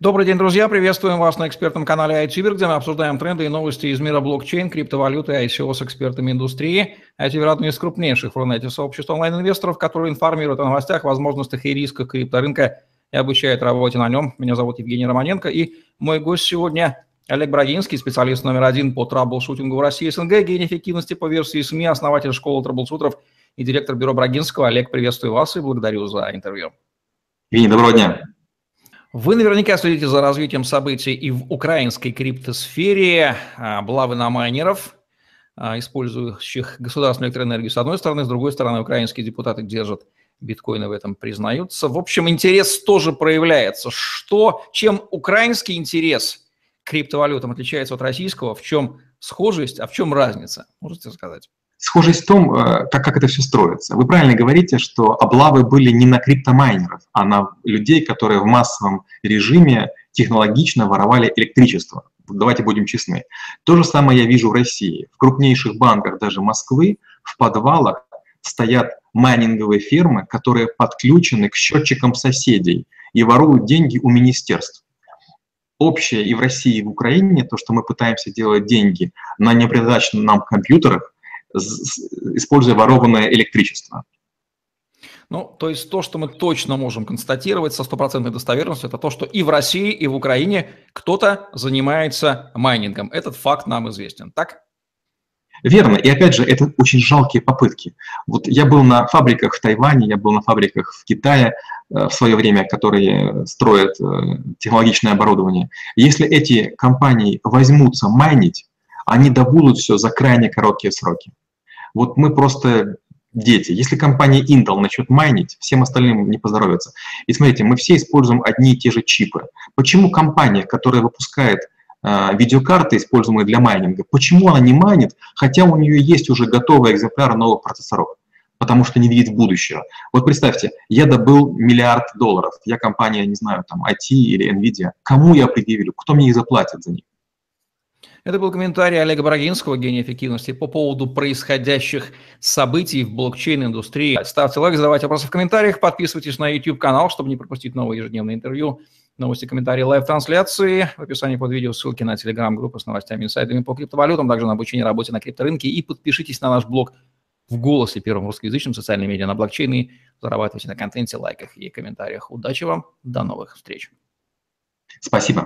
Добрый день, друзья. Приветствуем вас на экспертном канале iTuber, где мы обсуждаем тренды и новости из мира блокчейн, криптовалюты и ICO с экспертами индустрии. iTuber – одно из крупнейших в Рунете сообществ онлайн-инвесторов, которые информируют о новостях, возможностях и рисках крипторынка и обучают работе на нем. Меня зовут Евгений Романенко, и мой гость сегодня Олег Брагинский, специалист номер один по траблшутингу в России СНГ, гений эффективности по версии СМИ, основатель школы траблшутеров и директор бюро Брагинского. Олег, приветствую вас и благодарю за интервью. Евгений, доброго дня. Вы наверняка следите за развитием событий и в украинской криптосфере. Облавы на майнеров, а, использующих государственную электроэнергию, с одной стороны, с другой стороны, украинские депутаты держат биткоины в этом признаются. В общем, интерес тоже проявляется. Что, чем украинский интерес к криптовалютам отличается от российского, в чем схожесть, а в чем разница? Можете сказать? Схожесть в том, э, как, как это все строится. Вы правильно говорите, что облавы были не на криптомайнеров, а на людей, которые в массовом режиме технологично воровали электричество. Давайте будем честны. То же самое я вижу в России. В крупнейших банках даже Москвы в подвалах стоят майнинговые фирмы, которые подключены к счетчикам соседей и воруют деньги у министерств. Общее и в России, и в Украине, то, что мы пытаемся делать деньги на непредачных нам компьютерах, используя ворованное электричество. Ну, то есть то, что мы точно можем констатировать со стопроцентной достоверностью, это то, что и в России, и в Украине кто-то занимается майнингом. Этот факт нам известен, так? Верно. И опять же, это очень жалкие попытки. Вот я был на фабриках в Тайване, я был на фабриках в Китае э, в свое время, которые строят э, технологичное оборудование. Если эти компании возьмутся майнить, они добудут все за крайне короткие сроки. Вот мы просто дети. Если компания Intel начнет майнить, всем остальным не поздоровится. И смотрите, мы все используем одни и те же чипы. Почему компания, которая выпускает э, видеокарты, используемые для майнинга, почему она не майнит, хотя у нее есть уже готовый экземпляр новых процессоров? Потому что не видит будущего. Вот представьте, я добыл миллиард долларов, я компания, не знаю, там, IT или NVIDIA. Кому я предъявлю? Кто мне их заплатит за них? Это был комментарий Олега Брагинского, гения эффективности, по поводу происходящих событий в блокчейн-индустрии. Ставьте лайк, задавайте вопросы в комментариях, подписывайтесь на YouTube-канал, чтобы не пропустить новые ежедневные интервью, новости, комментарии, live -трансляции. В описании под видео ссылки на телеграм-группу с новостями инсайдами по криптовалютам, также на обучение работе на крипторынке. И подпишитесь на наш блог в голосе первым русскоязычным социальным медиа на блокчейне. Зарабатывайте на контенте, лайках и комментариях. Удачи вам, до новых встреч. Спасибо.